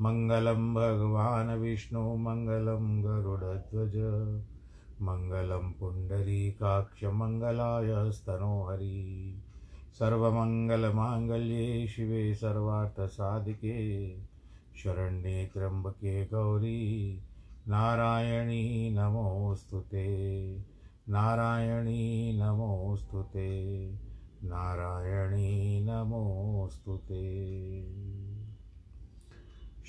मङ्गलं भगवान् विष्णु मङ्गलं गरुडध्वज मङ्गलं पुण्डरीकाक्षमङ्गलाय स्तनोहरि। सर्वमङ्गलमाङ्गल्ये शिवे सर्वार्थसाधिके शरण्ये त्र्यम्बके गौरी। नारायणी नमोऽस्तु ते, नारायणी नमोऽस्तु ते, नारायणी नमोऽस्तु ते।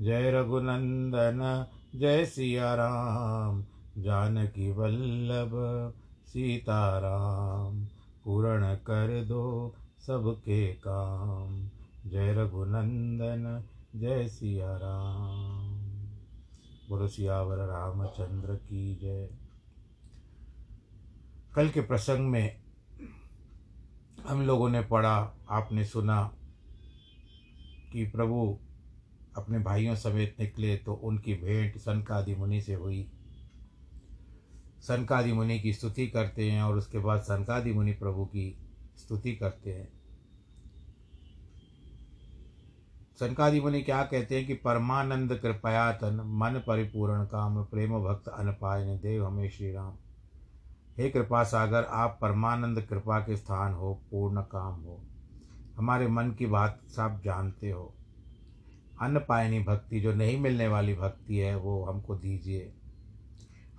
जय रघुनंदन, जय सिया राम जानकी वल्लभ, सीताराम, पूर्ण कर दो सबके काम। जय रघुनंदन, जय सिया राम बोलो सियावर रामचंद्र की जय। कल के प्रसंग में हम लोगों ने पढ़ा, आपने सुना कि प्रभु अपने भाइयों समेत निकले तो उनकी भेंट सनकादि मुनि से हुई। सनकादि मुनि की स्तुति करते हैं और उसके बाद सनकादि मुनि प्रभु की स्तुति करते हैं। सनकादि मुनि क्या कहते हैं कि परमानंद कृपयातन मन परिपूर्ण काम प्रेम भक्त अनपायन देव हमें श्री राम हे कृपा सागर, आप परमानंद कृपा के स्थान हो, पूर्ण काम हो। हमारे मन की बात सब जानते हो। अन्नपायनी भक्ति, जो नहीं मिलने वाली भक्ति है, वो हमको दीजिए।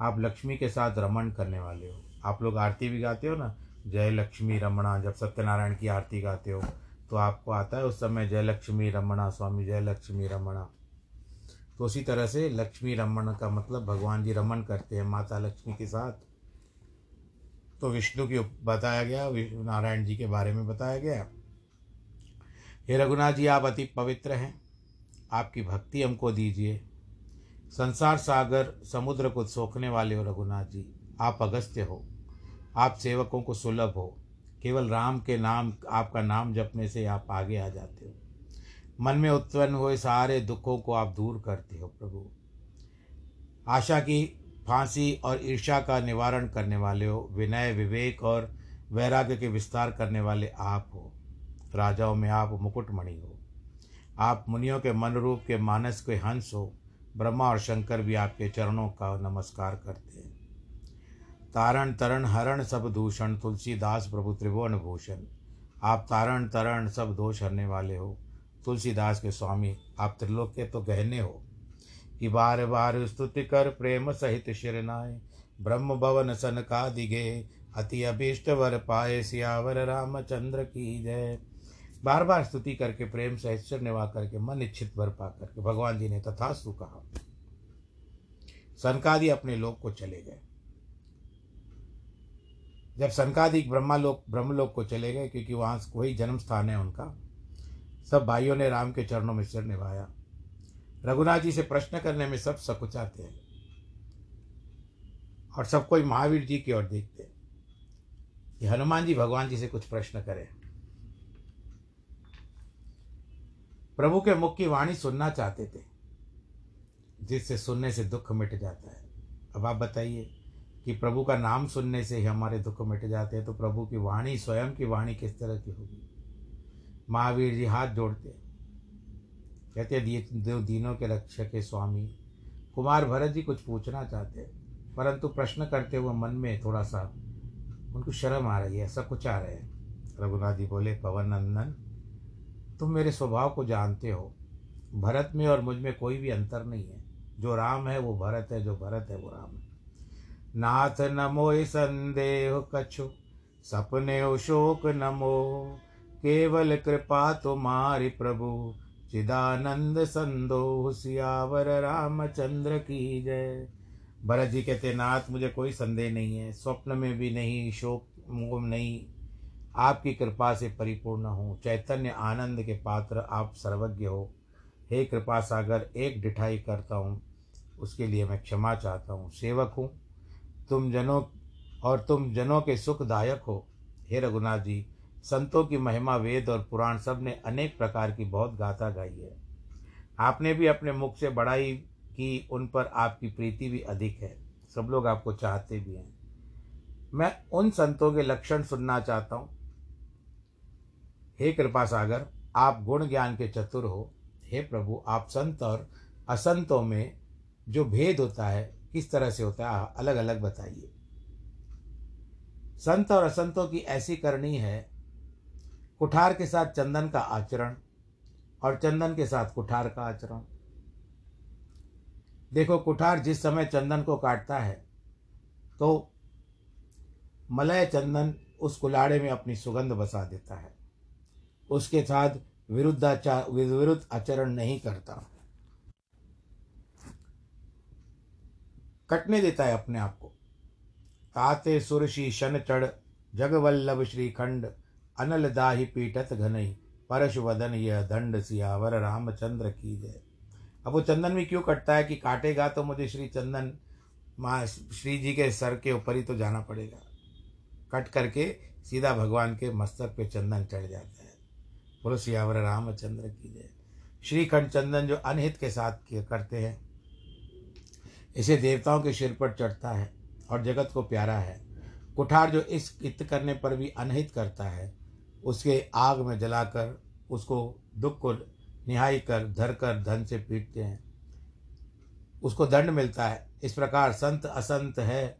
आप लक्ष्मी के साथ रमण करने वाले हो। आप लोग आरती भी गाते हो ना? जय लक्ष्मी रमणा, जब सत्यनारायण की आरती गाते हो तो आपको आता है उस समय जय लक्ष्मी रमणा, स्वामी जय लक्ष्मी रमणा। तो उसी तरह से लक्ष्मी रमण का मतलब भगवान जी रमन करते हैं माता लक्ष्मी के साथ। तो विष्णु की बताया गया नारायण जी के बारे में बताया गया। हे रघुनाथ जी, आप अति पवित्र हैं। आपकी भक्ति हमको दीजिए। संसार सागर समुद्र को सोखने वाले हो रघुनाथ जी, आप अगस्त्य हो। आप सेवकों को सुलभ हो। केवल राम के नाम, आपका नाम जपने से आप आगे आ जाते हो। मन में उत्पन्न हुए सारे दुखों को आप दूर करते हो प्रभु। आशा की फांसी और ईर्षा का निवारण करने वाले हो। विनय, विवेक और वैराग्य के विस्तार करने वाले आप हो। राजाओं में आप मुकुटमणि हो। आप मुनियों के मन रूप के मानस के हंस हो, ब्रह्मा और शंकर भी आपके चरणों का नमस्कार करते हैं। तारण, तरण, हरण, सब दूषण, तुलसीदास प्रभु त्रिभुवन भूषण। आप तारण, तरण, सब दोष हरने वाले हो। तुलसीदास के स्वामी, आप त्रिलोक के तो गहने हो। कि बार बार स्तुति कर प्रेम सहित शिरनाए ब्रह्म भवन सन का दिगे। अति अभीष्ट वर पाए सियावर रामचंद्र की जय। बार बार स्तुति करके, प्रेम से ऐश्वर्य निभा करके, मन इच्छित भर पा करके, भगवान जी ने तथास्तु कहा। सनकादि अपने लोक को चले गए। जब सनकादिक ब्रह्मालोक, ब्रह्मलोक को चले गए, क्योंकि वहाँ वही जन्म स्थान है उनका, सब भाइयों ने राम के चरणों में सिर निभाया। रघुनाथ जी से प्रश्न करने में सब सकुचाते हैं। और सब कोई महावीर जी की ओर देखते हैं। कि हनुमान जी भगवान जी से कुछ प्रश्न करें। प्रभु के मुख की वाणी सुनना चाहते थे, जिससे सुनने से दुख मिट जाता है। अब आप बताइए कि प्रभु का नाम सुनने से ही हमारे दुख मिट जाते हैं तो प्रभु की वाणी, स्वयं की वाणी किस तरह की होगी? महावीर जी हाथ जोड़ते कहते दो दिनों के रक्षक के स्वामी। कुमार भरत जी कुछ पूछना चाहते हैं, परंतु प्रश्न करते हुए मन में थोड़ा सा उनको शर्म आ रही है सब कुछ आ रहे हैं। रघुनाथ जी बोले, पवन नंदन तुम मेरे स्वभाव को जानते हो। भरत में और मुझमें कोई भी अंतर नहीं है। जो राम है, वो भरत है, जो भरत है, वो राम है। नाथ नमो संदेह कछु, सपने शोक नमो। केवल कृपा तुम्हारी प्रभु, चिदानंद संदोह सियावर रामचंद्र की जय। भरत जी कहते नाथ, मुझे कोई संदेह नहीं है। स्वप्न में भी नहीं, शोक, मोह नहीं। आपकी कृपा से परिपूर्ण हूँ। चैतन्य आनंद के पात्र आप सर्वज्ञ हो। हे कृपा सागर, एक डिठाई करता हूँ। उसके लिए मैं क्षमा चाहता हूँ। सेवक हूँ। तुम जनों और तुम जनों के सुखदायक हो। हे रघुनाथ जी, संतों की महिमा वेद और पुराण सबने अनेक प्रकार की बहुत गाथा गाई है। आपने भी अपने मुख से बड़ाई की, उन पर आपकी प्रीति भी अधिक है। सब लोग आपको चाहते भी हैं। मैं उन संतों के लक्षण सुनना चाहता हूँ। हे कृपा सागर, आप गुण ज्ञान के चतुर हो। हे प्रभु, आप संत और असंतों में जो भेद होता है, किस तरह से होता है अलग अलग बताइए। संत और असंतों की ऐसी करनी है, कुठार के साथ चंदन का आचरण और चंदन के साथ कुठार का आचरण। देखो, कुठार जिस समय चंदन को काटता है तो मलय चंदन उस कुलाड़े में अपनी सुगंध बसा देता है। उसके साथ विरुद्धाचार विरुद्ध आचरण नहीं करता। कटने देता है अपने आप को। ताते सुरशी शन चढ़ जगवल्लभ श्रीखंड, अनल दाही पीटत घनई परश वदन यह दंड सियावर, रामचंद्र की जय। अब वो चंदन भी क्यों कटता है कि काटेगा तो मुझे श्री चंदन, माँ, श्री जी के सर के ऊपर ही तो जाना पड़ेगा। कट करके सीधा भगवान के मस्तक पे चंदन चढ़ जाता है। बोलो सियावर रामचंद्र की जय। श्रीखंड चंदन जो अनहित के साथ करते हैं, इसे देवताओं के सिर पर चढ़ता है और जगत को प्यारा है। कुठार जो इस हित करने पर भी अनहित करता है, उसके आग में जलाकर, उसको दुख को निहाई कर, धर कर धन से पीटते हैं। उसको दंड मिलता है। इस प्रकार संत असंत है,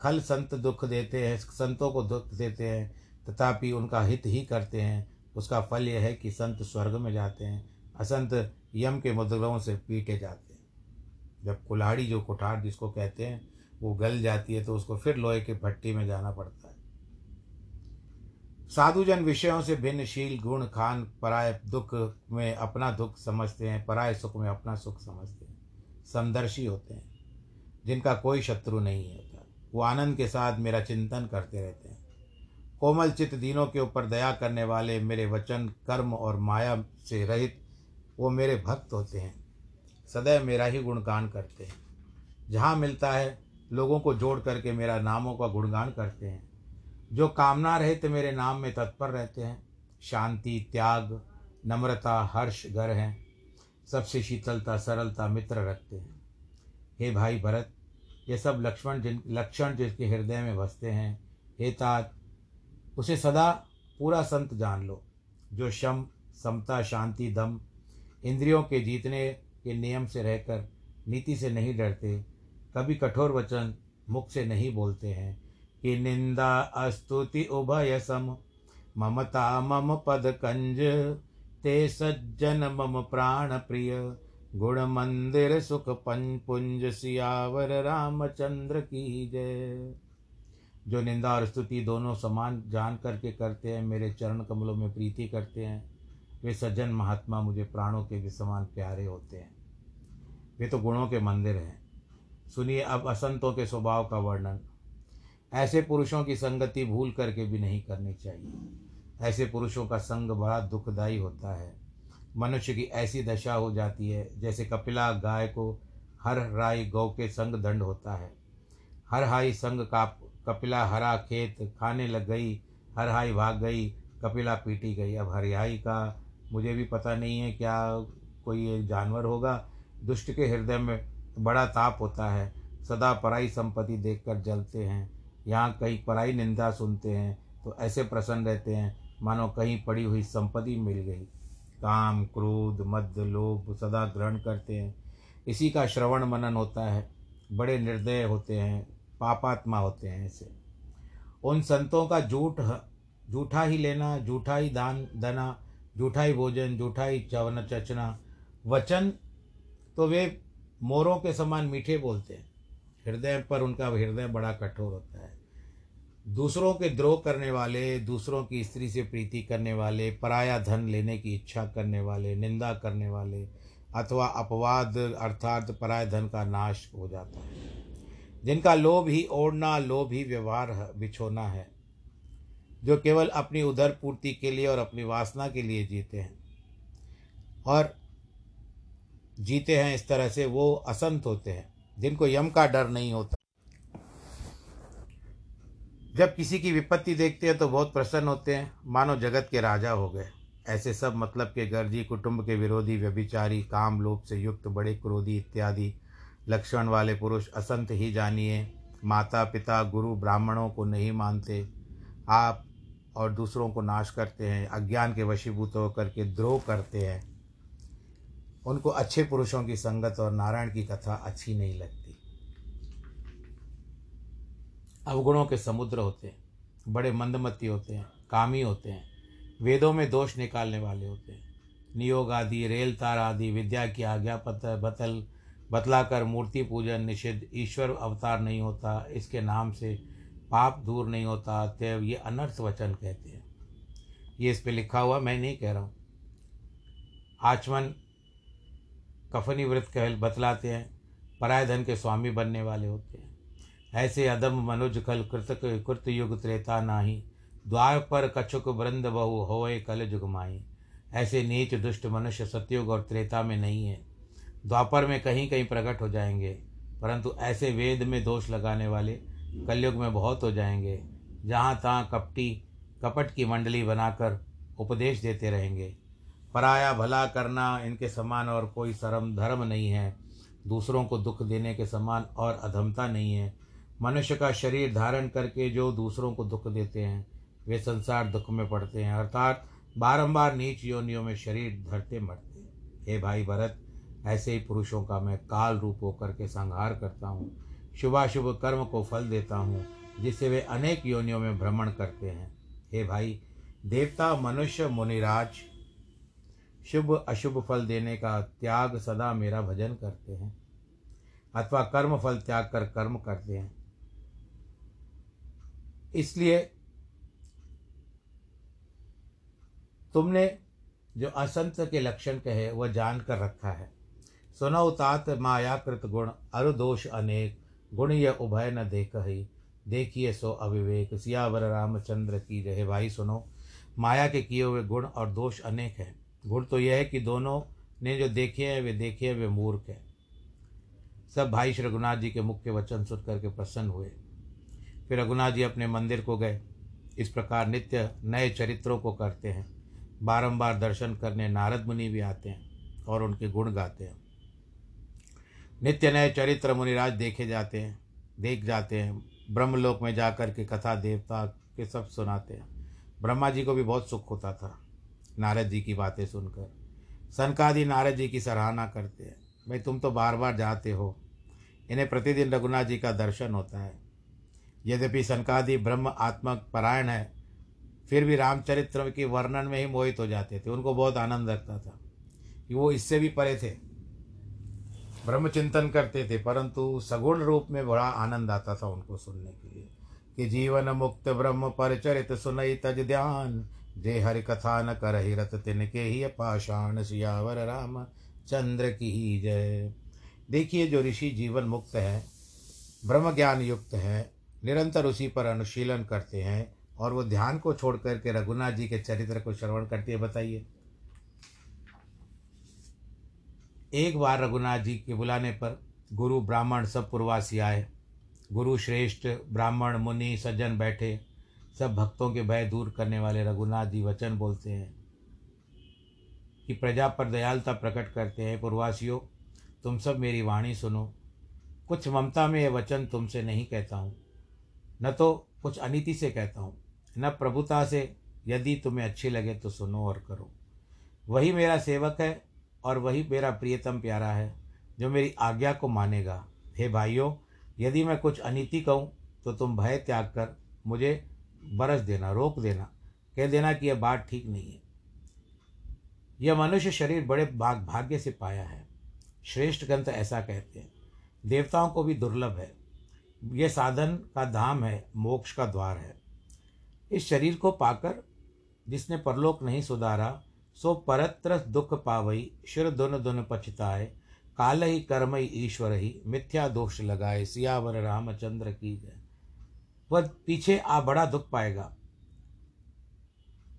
खल संत दुख देते हैं, संतों को दुख देते हैं, तथापि उनका हित ही करते हैं। उसका फल यह है कि संत स्वर्ग में जाते हैं, असंत यम के मुद्रों से पीटे जाते हैं। जब कुल्हाड़ी जो कुठार जिसको कहते हैं, वो गल जाती है तो उसको फिर लोहे के भट्टी में जाना पड़ता है। साधुजन विषयों से भिन्न शील, गुण, खान, पराय दुख में अपना दुख समझते हैं, पराय सुख में अपना सुख समझते हैं। समदर्शी होते हैं, जिनका कोई शत्रु नहीं होता। वो आनंद के साथ मेरा चिंतन करते रहते हैं। कोमल चित्त दीनों के ऊपर दया करने वाले मेरे वचन, कर्म और माया से रहित वो मेरे भक्त होते हैं। सदैव मेरा ही गुणगान करते हैं। जहाँ मिलता है, लोगों को जोड़ करके मेरा नामों का गुणगान करते हैं। जो कामना रहित मेरे नाम में तत्पर रहते हैं, शांति, त्याग, नम्रता, हर्ष घर हैं, सबसे शीतलता, सरलता, मित्र रखते हैं। हे भाई भरत, ये सब लक्ष्मण जिन, लक्षण जिसके हृदय में बसते हैं, हे तात उसे सदा पूरा संत जान लो। जो शम, समता, शांति, दम इंद्रियों के जीतने के नियम से रहकर नीति से नहीं डरते, कभी कठोर वचन मुख से नहीं बोलते हैं कि निंदा अस्तुति उभय सम। ममता मम पद कंज, ते सज्जन मम प्राण प्रिय। गुण मंदिर सुख पुंज, सियावर रामचंद्र की जय। जो निंदा और स्तुति दोनों समान जान करके करते हैं, मेरे चरण कमलों में प्रीति करते हैं, वे सज्जन महात्मा मुझे प्राणों के भी समान प्यारे होते हैं। वे तो गुणों के मंदिर हैं। सुनिए अब असंतों के स्वभाव का वर्णन। ऐसे पुरुषों की संगति भूल करके भी नहीं करनी चाहिए। ऐसे पुरुषों का संग बड़ा दुखदायी होता है। मनुष्य की ऐसी दशा हो जाती है, जैसे कपिला गाय को हर राई गौ के संग दंड होता है। हर हाई संग का कपिला हरा खेत खाने लग गई, हर हाई भाग गई, कपिला पीटी गई। अब हरियाई का मुझे भी पता नहीं है क्या कोई जानवर होगा। दुष्ट के हृदय में बड़ा ताप होता है। सदा पराई संपत्ति देखकर जलते हैं। यहाँ कहीं पराई निंदा सुनते हैं तो ऐसे प्रसन्न रहते हैं। मानो कहीं पड़ी हुई संपत्ति मिल गई। काम, क्रोध, मद, लोभ सदा ग्रहण करते हैं। इसी का श्रवण मनन होता है। बड़े निर्दय होते हैं। पापात्मा होते हैं ऐसे। उन संतों का झूठ झूठा ही लेना झूठा ही दान दना झूठा ही भोजन झूठा ही चवन चचना, वचन तो वे मोरों के समान मीठे बोलते हैं। हृदय पर उनका हृदय बड़ा कठोर होता है। दूसरों के द्रोह करने वाले, दूसरों की स्त्री से प्रीति करने वाले, पराया धन लेने की इच्छा करने वाले, निंदा करने वाले अथवा अपवाद अर्थात पराय धन का नाश हो जाता है। जिनका लोभ ही ओढ़ना, लोभ ही व्यवहार बिछोना है, जो केवल अपनी उधर पूर्ति के लिए और अपनी वासना के लिए जीते हैं। और जीते हैं इस तरह से वो असंत होते हैं, जिनको यम का डर नहीं होता। जब किसी की विपत्ति देखते हैं तो बहुत प्रसन्न होते हैं मानो जगत के राजा हो गए। ऐसे सब मतलब के गर्जी, कुटुंब के विरोधी, व्यभिचारी काम लोभ से युक्त, बड़े क्रोधी इत्यादि लक्षण वाले पुरुष असंत ही जानिए। माता पिता गुरु ब्राह्मणों को नहीं मानते। आप और दूसरों को नाश करते हैं, अज्ञान के वशीभूत होकर के द्रोह करते हैं। उनको अच्छे पुरुषों की संगत और नारायण की कथा अच्छी नहीं लगती। अवगुणों के समुद्र होते हैं, बड़े मंदमती होते हैं, कामी होते हैं, वेदों में दोष निकालने वाले होते हैं। नियोग आदि, रेल तार आदि, विद्या की आज्ञा पत्र बतल बतलाकर मूर्ति पूजन निषिद्ध, ईश्वर अवतार नहीं होता, इसके नाम से पाप दूर नहीं होता तेव ये अनर्थ वचन कहते हैं। ये इस पर लिखा हुआ मैं नहीं कह रहा हूँ। आचमन कफनी व्रत कह, बतलाते हैं, पराय धन के स्वामी बनने वाले होते हैं। ऐसे अदम मनुज कल कृत कृत युग त्रेता नाही, द्वार पर कछुक वृंद बहु होए कल जुग माई ऐसे नीच दुष्ट मनुष्य सतयुग और त्रेता में नहीं है। द्वापर में कहीं कहीं प्रकट हो जाएँगे, परंतु ऐसे वेद में दोष लगाने वाले कलयुग में बहुत हो जाएँगे, जहाँ तहाँ कपटी, कपट की मंडली बनाकर उपदेश देते रहेंगे। पराया भला करना इनके समान और कोई शर्म धर्म नहीं है। दूसरों को दुख देने के समान और अधमता नहीं है। मनुष्य का शरीर धारण करके जो दूसरों को दुख देते हैं, वे संसार दुख में पड़ते हैं। अर्थात बारंबार नीच योनियों में शरीर धरते मरते हैं। हे भाई भरत ऐसे ही पुरुषों का मैं काल रूप होकर के संहार करता हूँ, शुभाशुभ कर्म को फल देता हूँ जिससे वे अनेक योनियों में भ्रमण करते हैं। हे भाई, देवता, मनुष्य, मुनिराज, शुभ, अशुभ फल देने का त्याग सदा मेरा भजन करते हैं, अथवा कर्म फल त्याग कर कर्म करते हैं। इसलिए तुमने जो असंत के लक्षण कहे, वह जान कर रखा है। सुनो तात मायाकृत गुण, अरु दोष अनेक। गुण यह उभय न देख ही देखिए सो अविवेक। सियावर रामचंद्र की जय भाई सुनो। माया के किए हुए गुण और दोष अनेक हैं। गुण तो यह है कि दोनों ने जो देखे हैं, वे देखे हैं, वे मूर्ख हैं। सब भाई श्री रघुनाथ जी के मुख्य वचन सुन करके प्रसन्न हुए। फिर रघुनाथ जी अपने मंदिर को गए। इस प्रकार नित्य नए चरित्रों को करते हैं। बारंबार दर्शन करने नारद मुनि भी आते हैं और उनके गुण गाते हैं। नित्य नए चरित्र मुनिराज देखे जाते हैं, देख जाते हैं। ब्रह्मलोक में जाकर के कथा देवता के सब सुनाते हैं। ब्रह्मा जी को भी बहुत सुख होता था, नारद जी की बातें सुनकर। सनकादि नारद जी की सराहना करते हैं, भाई तुम तो बार बार जाते हो। इन्हें प्रतिदिन रघुनाथ जी का दर्शन होता है। यद्यपि सनकादि ब्रह्म आत्मक परायण है, फिर भी रामचरित्र के वर्णन में ही मोहित हो जाते थे। उनको बहुत आनंद लगता था कि वो इससे भी परे थे। ब्रह्म चिंतन करते थे, परंतु सगुण रूप में बड़ा आनंद आता था उनको सुनने के लिए कि जीवन मुक्त, ब्रह्म पर चरित सुनई तज ध्यान। जे हरि कथा न कर ही रत, तिनके ही पाषाण सियावर राम, चंद्र की ही जय। देखिए, जो ऋषि जीवन मुक्त है ब्रह्म ज्ञान युक्त है, निरंतर उसी पर अनुशीलन करते हैं, और वो ध्यान को छोड़ करके रघुनाथ जी के चरित्र को श्रवण करती है, बताइए। एक बार रघुनाथ जी के बुलाने पर गुरु ब्राह्मण सब पूर्वासी आए। गुरु श्रेष्ठ, ब्राह्मण, मुनि, सज्जन बैठे। सब भक्तों के भय दूर करने वाले रघुनाथ जी वचन बोलते हैं कि प्रजा पर दयालता प्रकट करते हैं। पूर्वासियों, तुम सब मेरी वाणी सुनो। कुछ ममता में यह वचन तुमसे नहीं कहता हूँ। न तो कुछ अनिति से कहता हूँ। न प्रभुता से। यदि तुम्हें अच्छी लगे तो सुनो और करो। वही मेरा सेवक है। और वही मेरा प्रियतम प्यारा है, जो मेरी आज्ञा को मानेगा। हे भाइयों, यदि मैं कुछ अनिति कहूँ तो तुम भय त्याग कर मुझे बरस देना, रोक देना। कह देना कि यह बात ठीक नहीं है। यह मनुष्य शरीर बड़े भाग, भाग्य से पाया है। श्रेष्ठ ग्रंथ ऐसा कहते हैं, देवताओं को भी दुर्लभ है। यह साधन का धाम है, मोक्ष का द्वार है। इस शरीर को पाकर, जिसने परलोक नहीं सुधारा सो परत्र दुख पावई शिर दुन दुन पछताए, काल ही कर्म ही ईश्वर ही मिथ्या दोष लगाए, सियावर रामचंद्र की जय। वह पीछे आ बड़ा दुख पाएगा।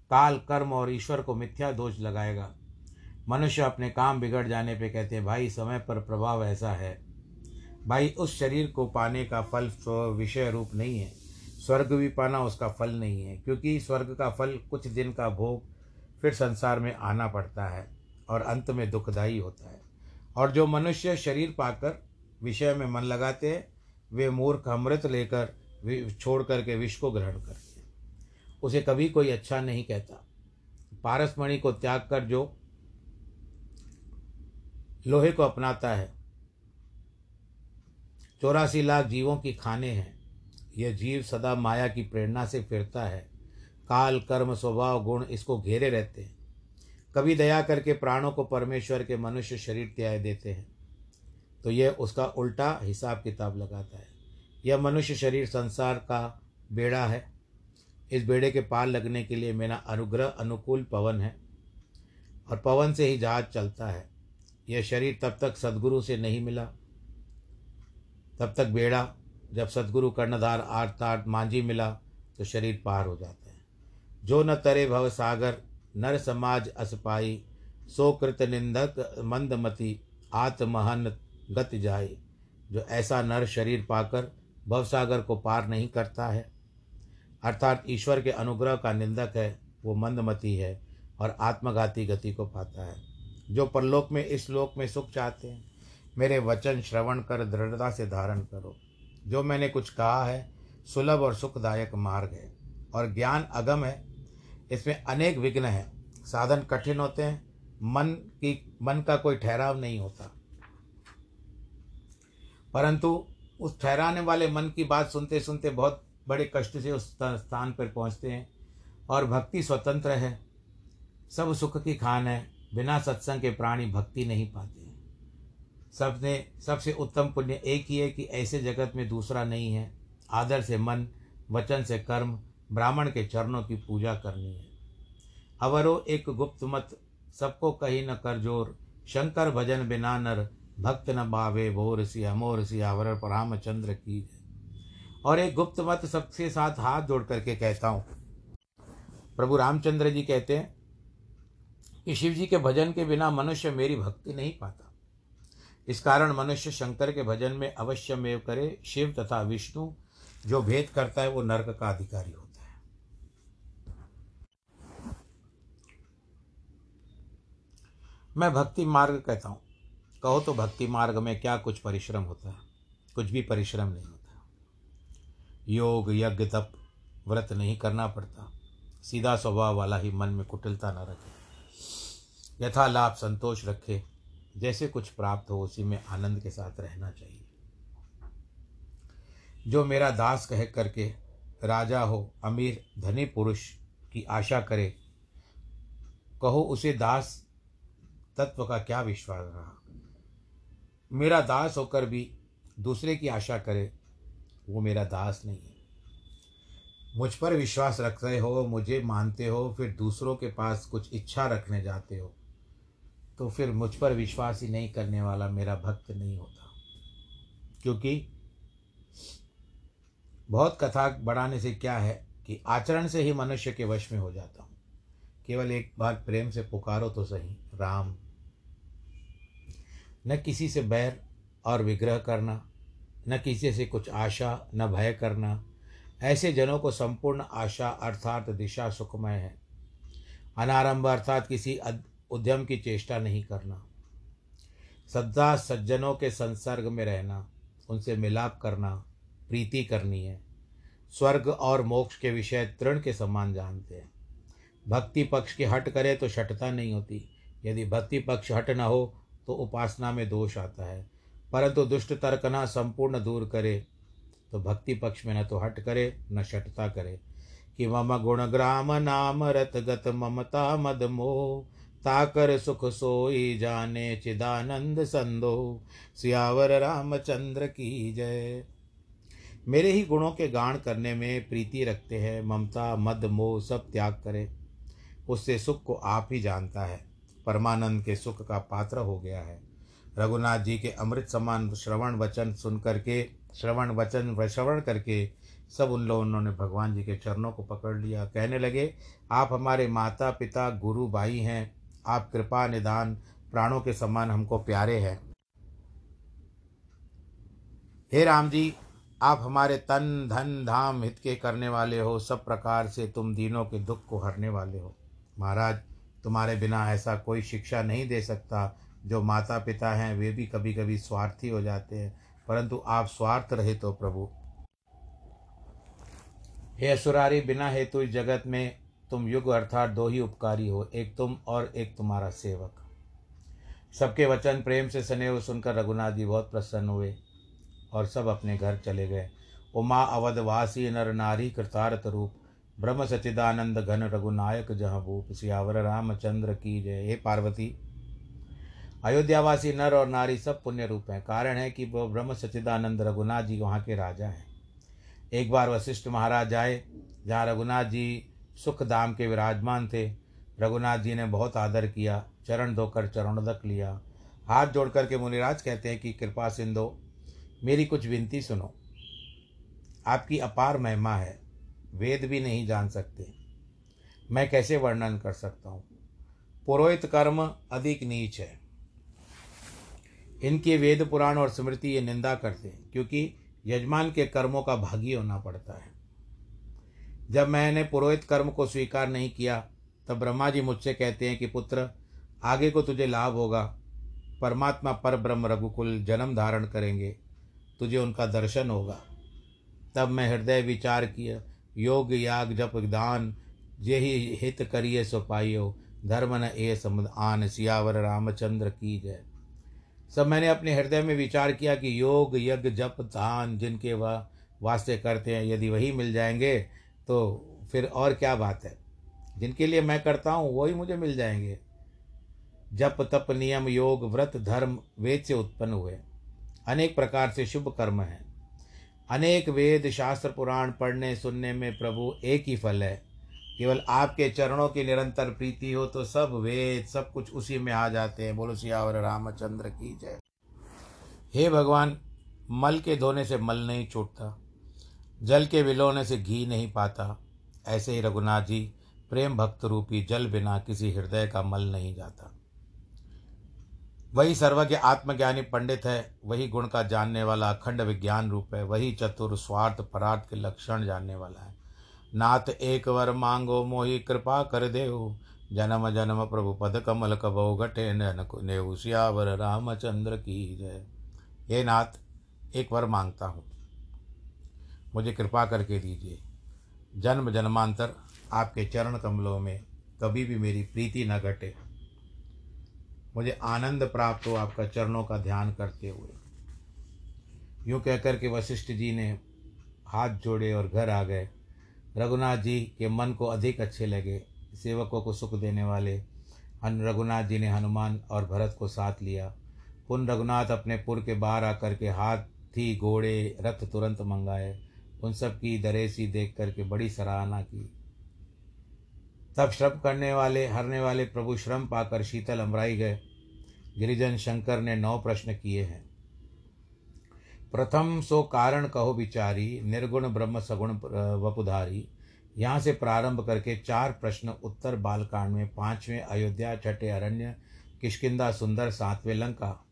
काल, कर्म और ईश्वर को मिथ्या दोष लगाएगा। मनुष्य अपने काम बिगड़ जाने पे कहते हैं, भाई, समय पर प्रभाव ऐसा है। भाई, उस शरीर को पाने का फल विषय रूप नहीं है। स्वर्ग भी पाना उसका फल नहीं है, क्योंकि स्वर्ग का फल कुछ दिन का भोग फिर संसार में आना पड़ता है और अंत में दुखदायी होता है। और जो मनुष्य शरीर पाकर विषय में मन लगाते हैं, वे मूर्ख अमृत लेकर छोड़ करके विष को ग्रहण करते हैं। उसे कभी कोई अच्छा नहीं कहता। पारसमणि को त्याग कर जो लोहे को अपनाता है, चौरासी लाख जीवों की खाने हैं, यह जीव सदा माया की प्रेरणा से फिरता है। काल, कर्म, स्वभाव, गुण इसको घेरे रहते हैं। कभी दया करके प्राणों को परमेश्वर के मनुष्य शरीर त्याग देते हैं। तो यह उसका उल्टा हिसाब किताब लगाता है। यह मनुष्य शरीर संसार का बेड़ा है। इस बेड़े के पार लगने के लिए मेरा अनुग्रह, अनुकूल पवन है और पवन से ही जहाज़ चलता है। यह शरीर तब तक सदगुरु से नहीं मिला। तब तक बेड़ा, जब सदगुरु कर्णधार आर्त आर्त मांझी मिला तो शरीर पार हो जाता जो न तरे भव सागर, नर समाज असपाई, सो कृत निंदक मंदमती, आत्महन गत जाए। जो ऐसा नर शरीर पाकर भवसागर को पार नहीं करता है। अर्थात ईश्वर के अनुग्रह का निंदक है, वो मंदमती है और आत्मघाती गति को पाता है। जो परलोक में, इस लोक में सुख चाहते हैं, मेरे वचन श्रवण कर दृढ़ता से धारण करो। जो मैंने कुछ कहा है, सुलभ और सुखदायक मार्ग है और ज्ञान अगम है इसमें अनेक विघ्न हैं। साधन कठिन होते हैं। मन की, मन का कोई ठहराव नहीं होता। परंतु उस ठहराने वाले मन की बात सुनते सुनते बहुत बड़े कष्ट से उस स्थान पर पहुँचते हैं और भक्ति स्वतंत्र है। सब सुख की खान है। बिना सत्संग के प्राणी भक्ति नहीं पाते सबने, सबसे उत्तम पुण्य एक ही है कि ऐसे जगत में दूसरा नहीं है। आदर से मन, वचन से कर्म ब्राह्मण के चरणों की पूजा करनी है। अवरो एक गुप्त मत, सबको कही न कर ज़ोर। शंकर भजन बिना नर, भक्त न भावे भोर सी अमोर सी अवर रामचंद्र की और एक गुप्त मत सबके साथ हाथ जोड़ करके कहता हूँ। प्रभु रामचंद्र जी कहते हैं कि शिव जी के भजन के बिना मनुष्य मेरी भक्ति नहीं पाता। इस कारण मनुष्य शंकर के भजन में अवश्य में करे, शिव तथा विष्णु जो भेद करता है वो नर्क का अधिकारी है। मैं भक्ति मार्ग कहता हूँ। कहो तो भक्ति मार्ग में क्या कुछ परिश्रम होता है? कुछ भी परिश्रम नहीं होता। योग, यज्ञ, तप, व्रत नहीं करना पड़ता। सीधा स्वभाव वाला ही मन में कुटिलता न रखे। यथा लाभ, संतोष रखे। जैसे कुछ प्राप्त हो, उसी में आनंद के साथ रहना चाहिए। जो मेरा दास कह करके राजा हो, अमीर, धनी पुरुष की आशा करे, कहो उसे दास तत्व का क्या विश्वास रहा? मेरा दास होकर भी दूसरे की आशा करे, वो मेरा दास नहीं है। मुझ पर विश्वास रखते हो, मुझे मानते हो, फिर दूसरों के पास कुछ इच्छा रखने जाते हो तो फिर मुझ पर विश्वास ही नहीं करने वाला मेरा भक्त नहीं होता। क्योंकि बहुत कथा बढ़ाने से क्या है कि आचरण से ही मनुष्य के वश में हो जाता हूँ। केवल एक बार प्रेम से पुकारो तो सही, राम। न किसी से बैर और विग्रह करना, न किसी से कुछ आशा, न भय करना। ऐसे जनों को संपूर्ण आशा अर्थात दिशा सुखमय है। अनारंभ अर्थात किसी उद्यम की चेष्टा नहीं करना। सदा सज्जनों के संसर्ग में रहना, उनसे मिलाप करना, प्रीति करनी है। स्वर्ग और मोक्ष के विषय तृण के समान जानते हैं। भक्ति पक्ष की हट करे तो शटता नहीं होती। यदि भक्ति पक्ष हट न हो तो उपासना में दोष आता है। परंतु दुष्ट तर्क तर्कना संपूर्ण दूर करे तो भक्ति पक्ष में न तो हट करे, न शटता करे। कि मम गुण ग्राम नाम रत गत ममता मद मोह, ताकर सुख सोई जाने चिदानंद संदो, सियावर रामचंद्र की जय। मेरे ही गुणों के गान करने में प्रीति रखते हैं, ममता, मद, मोह सब त्याग करे। उससे सुख को आप ही जानता है। परमानंद के सुख का पात्र हो गया है। रघुनाथ जी के अमृत समान श्रवण वचन सुन करके श्रवण वचन व श्रवण करके सब उन लोगों उन्होंने भगवान जी के चरणों को पकड़ लिया। कहने लगे, आप हमारे माता पिता गुरु, भाई हैं। आप कृपा, निदान, प्राणों के समान हमको प्यारे हैं। हे राम जी, आप हमारे तन, धन, धाम हित के करने वाले हो। सब प्रकार से तुम दीनों के दुख को हरने वाले हो। महाराज तुम्हारे बिना ऐसा कोई शिक्षा नहीं दे सकता। जो माता पिता हैं, वे भी कभी कभी स्वार्थी हो जाते हैं। परंतु आप स्वार्थ रहे तो प्रभु। हे असुरारी, बिना हेतु इस जगत में तुम युग अर्थात दो ही उपकारी हो, एक तुम और एक तुम्हारा सेवक। सबके वचन प्रेम से सने हुए सुनकर रघुनाथ जी बहुत प्रसन्न हुए और सब अपने घर चले गए। उमा अवधवासी नर नारी कृतार्थ रूप। ब्रह्म सचिदानंद घन रघुनायक जहाँ भूप सियावर रामचंद्र की जय। हे पार्वती, अयोध्यावासी नर और नारी सब पुण्य रूप हैं। कारण है कि वो ब्रह्म सचिदानंद रघुनाथ जी वहाँ के राजा हैं। एक बार वशिष्ठ महाराज आए, जहाँ रघुनाथ जी सुख धाम के विराजमान थे। रघुनाथ जी ने बहुत आदर किया, चरण धोकर चरणोदक लिया। हाथ जोड़ करके मुनिराज कहते हैं कि, कृपा सिंधो, मेरी कुछ विनती सुनो। आपकी अपार महिमा है वेद भी नहीं जान सकते। मैं कैसे वर्णन कर सकता हूँ? पुरोहित कर्म अधिक नीच है। इनके वेद पुराण और स्मृति ये निंदा करते हैं, क्योंकि यजमान के कर्मों का भागी होना पड़ता है। जब मैंने पुरोहित कर्म को स्वीकार नहीं किया, तब ब्रह्मा जी मुझसे कहते हैं कि, पुत्र, आगे को तुझे लाभ होगा। परमात्मा पर ब्रह्म रघुकुल जन्म धारण करेंगे। तुझे उनका दर्शन होगा। तब मैं हृदय विचार किया योग याग जप दान यही हित करिए सो पाइयो धर्म न ए समुद आन सियावर रामचंद्र की जय सब मैंने अपने हृदय में विचार किया कि योग यज्ञ जप दान जिनके वह वास्ते करते हैं यदि वही मिल जाएँगे तो फिर और क्या बात है जिनके लिए मैं करता हूँ वही मुझे मिल जाएँगे जप तप नियम योग व्रत धर्म वेद से उत्पन्न हुए अनेक प्रकार से शुभ कर्म हैं अनेक वेद शास्त्र पुराण पढ़ने, सुनने में प्रभु एक ही फल है। केवल आपके चरणों की निरंतर प्रीति हो तो सब वेद, सब कुछ उसी में आ जाते हैं। बोलो, सियावर रामचंद्र की जय। हे भगवान, मल के धोने से मल नहीं छूटता, जल के विलोने से घी नहीं पाता। ऐसे ही रघुनाथ जी, प्रेम भक्त रूपी जल बिना किसी हृदय का मल नहीं जाता। वही सर्वज्ञ आत्मज्ञानी पंडित है, वही गुण का जानने वाला अखंड विज्ञान रूप है, वही चतुर स्वार्थ परार्थ के लक्षण जानने वाला है। नाथ एक वर मांगो मोहि कृपा कर देव जन्म जन्म प्रभु पद कमल कबो घटे नेव सियावर रामचंद्र की जय। हे नाथ, एक वर माँगता हूँ, मुझे कृपा करके दीजिए। जन्म जन्मांतर आपके चरण कमलों में कभी भी मेरी प्रीति न घटे। मुझे आनंद प्राप्त हो आपका चरणों का ध्यान करते हुए। यूँ कहकर के वशिष्ठ जी ने हाथ जोड़े और घर आ गए। रघुनाथ जी के मन को अधिक अच्छे लगे। सेवकों को सुख देने वाले हन रघुनाथ जी ने हनुमान और भरत को साथ लिया। पुन रघुनाथ अपने पुर के बाहर आकर के हाथी, घोड़े, रथ तुरंत मंगाए। उन सब की दरेसी देख करके बड़ी सराहना की। तब श्रम करने वाले, हरने वाले प्रभु श्रम पाकर शीतल अमराई गए। गिरिजन शंकर ने नौ प्रश्न किए हैं। प्रथम सो कारण कहो विचारी, निर्गुण ब्रह्म सगुण वपुधारी। यहाँ से प्रारंभ करके चार प्रश्न उत्तर बालकांड में, पाँचवें अयोध्या, छठे अरण्य किशकिंदा सुंदर, सातवें लंका।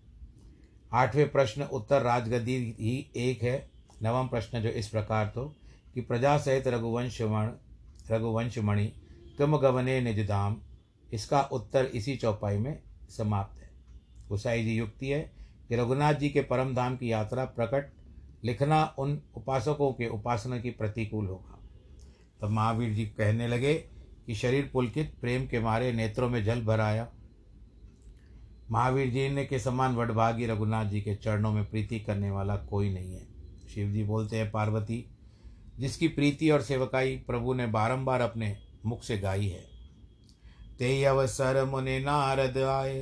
आठवें प्रश्न उत्तर राजगद्दी ही एक है। नवम प्रश्न जो इस प्रकार तो कि प्रजा सहित रघुवंशमण रघुवंशमणि तुम गवने निज धाम इसका उत्तर इसी चौपाई में समाप्त है। गुसाई जी युक्ति है कि रघुनाथ जी के परम धाम की यात्रा प्रकट, लिखना उन उपासकों के उपासना की प्रतिकूल होगा। तब महावीर जी कहने लगे कि शरीर पुलकित, प्रेम के मारे नेत्रों में जल भर आया। महावीर जी ने के समान वडभागी रघुनाथ जी के चरणों में प्रीति करने वाला कोई नहीं है। शिव जी बोलते हैं, पार्वती, जिसकी प्रीति और सेवकाई प्रभु ने बारंबार अपने मुख से गाई है। ते अवसर मुनि नारद आए।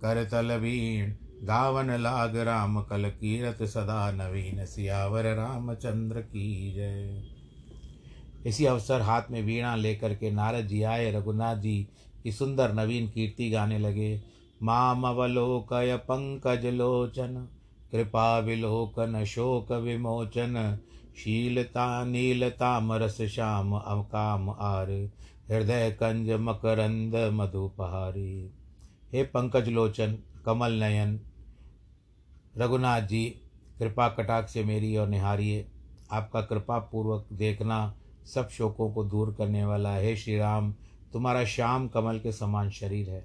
कर तल भीण गावन लाग राम कल कीरत सदा। नवीन सियावर रामचंद्र की जय। इसी अवसर हाथ में वीणा लेकर के नारद जी आए। रघुनाथ जी की सुंदर नवीन कीर्ति गाने लगे। माम अवलोकय पंकज लोचन कृपा विलोकन शोक विमोचन शीलता नीलतामरस श्याम, अवकाम, आर। हृदय, कंज मकरंद मधुपहारी हे पंकज लोचन, कमल नयन, रघुनाथ जी, कृपा कटाक्ष से मेरी और निहारिए। आपका कृपा पूर्वक देखना सब शोकों को दूर करने वाला है। श्री राम तुम्हारा श्याम कमल के समान शरीर है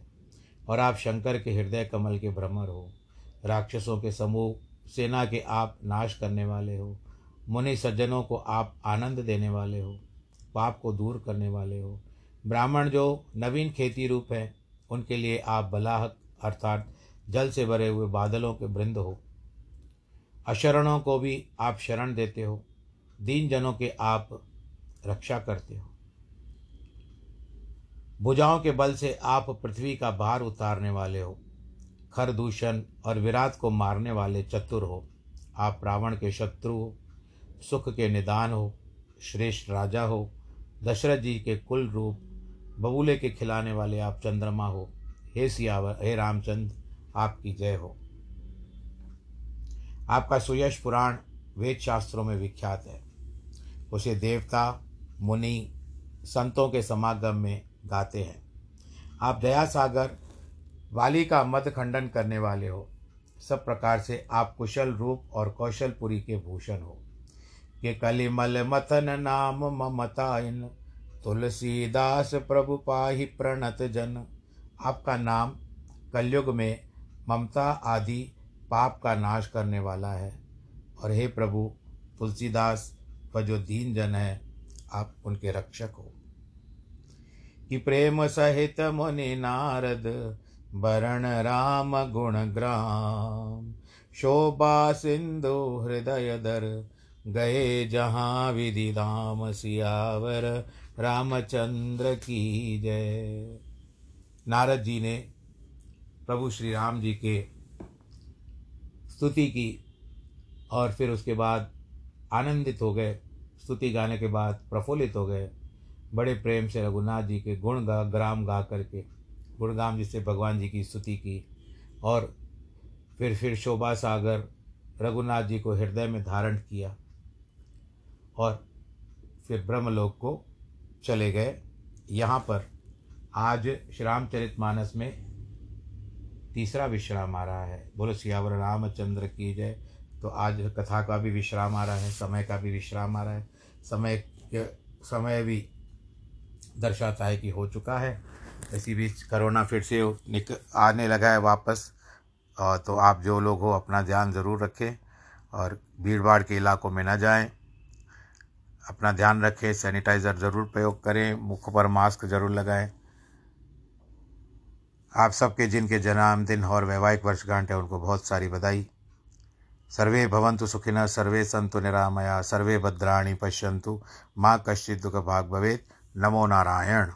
और आप शंकर के हृदय कमल के भ्रमर हो। राक्षसों के समूह, सेना के आप नाश करने वाले हो। मुनि सज्जनों को आप आनंद देने वाले हो, पाप को दूर करने वाले हो। ब्राह्मण जो नवीन खेती रूप है, उनके लिए आप बलाहक, अर्थात जल से भरे हुए बादलों के वृंद हो। अशरणों को भी आप शरण देते हो दीन जनों के आप रक्षा करते हो। भुजाओं के बल से आप पृथ्वी का भार उतारने वाले हो खर दूषण और विराट को मारने वाले चतुर हो। आप रावण के शत्रु हो सुख के निदान हो, श्रेष्ठ राजा हो, दशरथ जी के कुल रूप, बबूले के खिलाने वाले आप चंद्रमा हो, हे सियावर, हे रामचंद्र, आपकी जय हो। आपका सुयश पुराण वेद शास्त्रों में विख्यात है। उसे देवता, मुनि, संतों के समागम में गाते हैं। आप दया सागर वाली का मद खंडन करने वाले हो। सब प्रकार से आप कुशल रूप और कौशलपुरी के भूषण हो। कि कलिमल मथन नाम ममतायन। तुलसीदास प्रभु पाही प्रणत जन। आपका नाम कलयुग में ममता आदि पाप का नाश करने वाला है। और हे प्रभु, तुलसीदास व जो दीन जन है, आप उनके रक्षक हो। कि प्रेम सहित मुनि नारद, वरण राम गुण ग्राम। शोभा सिंधु हृदय दर गए जहाँ विधि धाम सियावर, रामचंद्र की जय। नारद जी ने प्रभु श्री राम जी के स्तुति की और फिर उसके बाद आनंदित हो गए। स्तुति गाने के बाद प्रफुल्लित हो गए। बड़े प्रेम से रघुनाथ जी के गुण गा, ग्राम गा करके गुणगाम जी से भगवान जी की स्तुति की और फिर फिर शोभा सागर रघुनाथ जी को हृदय में धारण किया। और फिर ब्रह्मलोक को चले गए। यहाँ पर आज श्री रामचरित मानस में तीसरा विश्राम आ रहा है। बोलो, सियावर रामचंद्र की जय। तो आज कथा का भी विश्राम आ रहा है, समय का भी विश्राम आ रहा है। समय के, समय भी दर्शाता है कि हो चुका है। इसी बीच करोना फिर से निक, आने लगा है वापस। तो आप जो लोग हो, अपना ध्यान ज़रूर रखें और भीड़ भाड़ के इलाकों में ना जाएँ। अपना ध्यान रखें, सैनिटाइज़र ज़रूर प्रयोग करें, मुख पर मास्क ज़रूर लगाएँ। आप सबके, जिनके जन्मदिन और वैवाहिक वर्षगांठ है, उनको बहुत सारी बधाई। सर्वे भवन्तु सुखिन सर्वे संतु निरामया, सर्वे भद्राणी पश्यंतु माँ कश्चित दुख भाग भवेद नमो नारायण।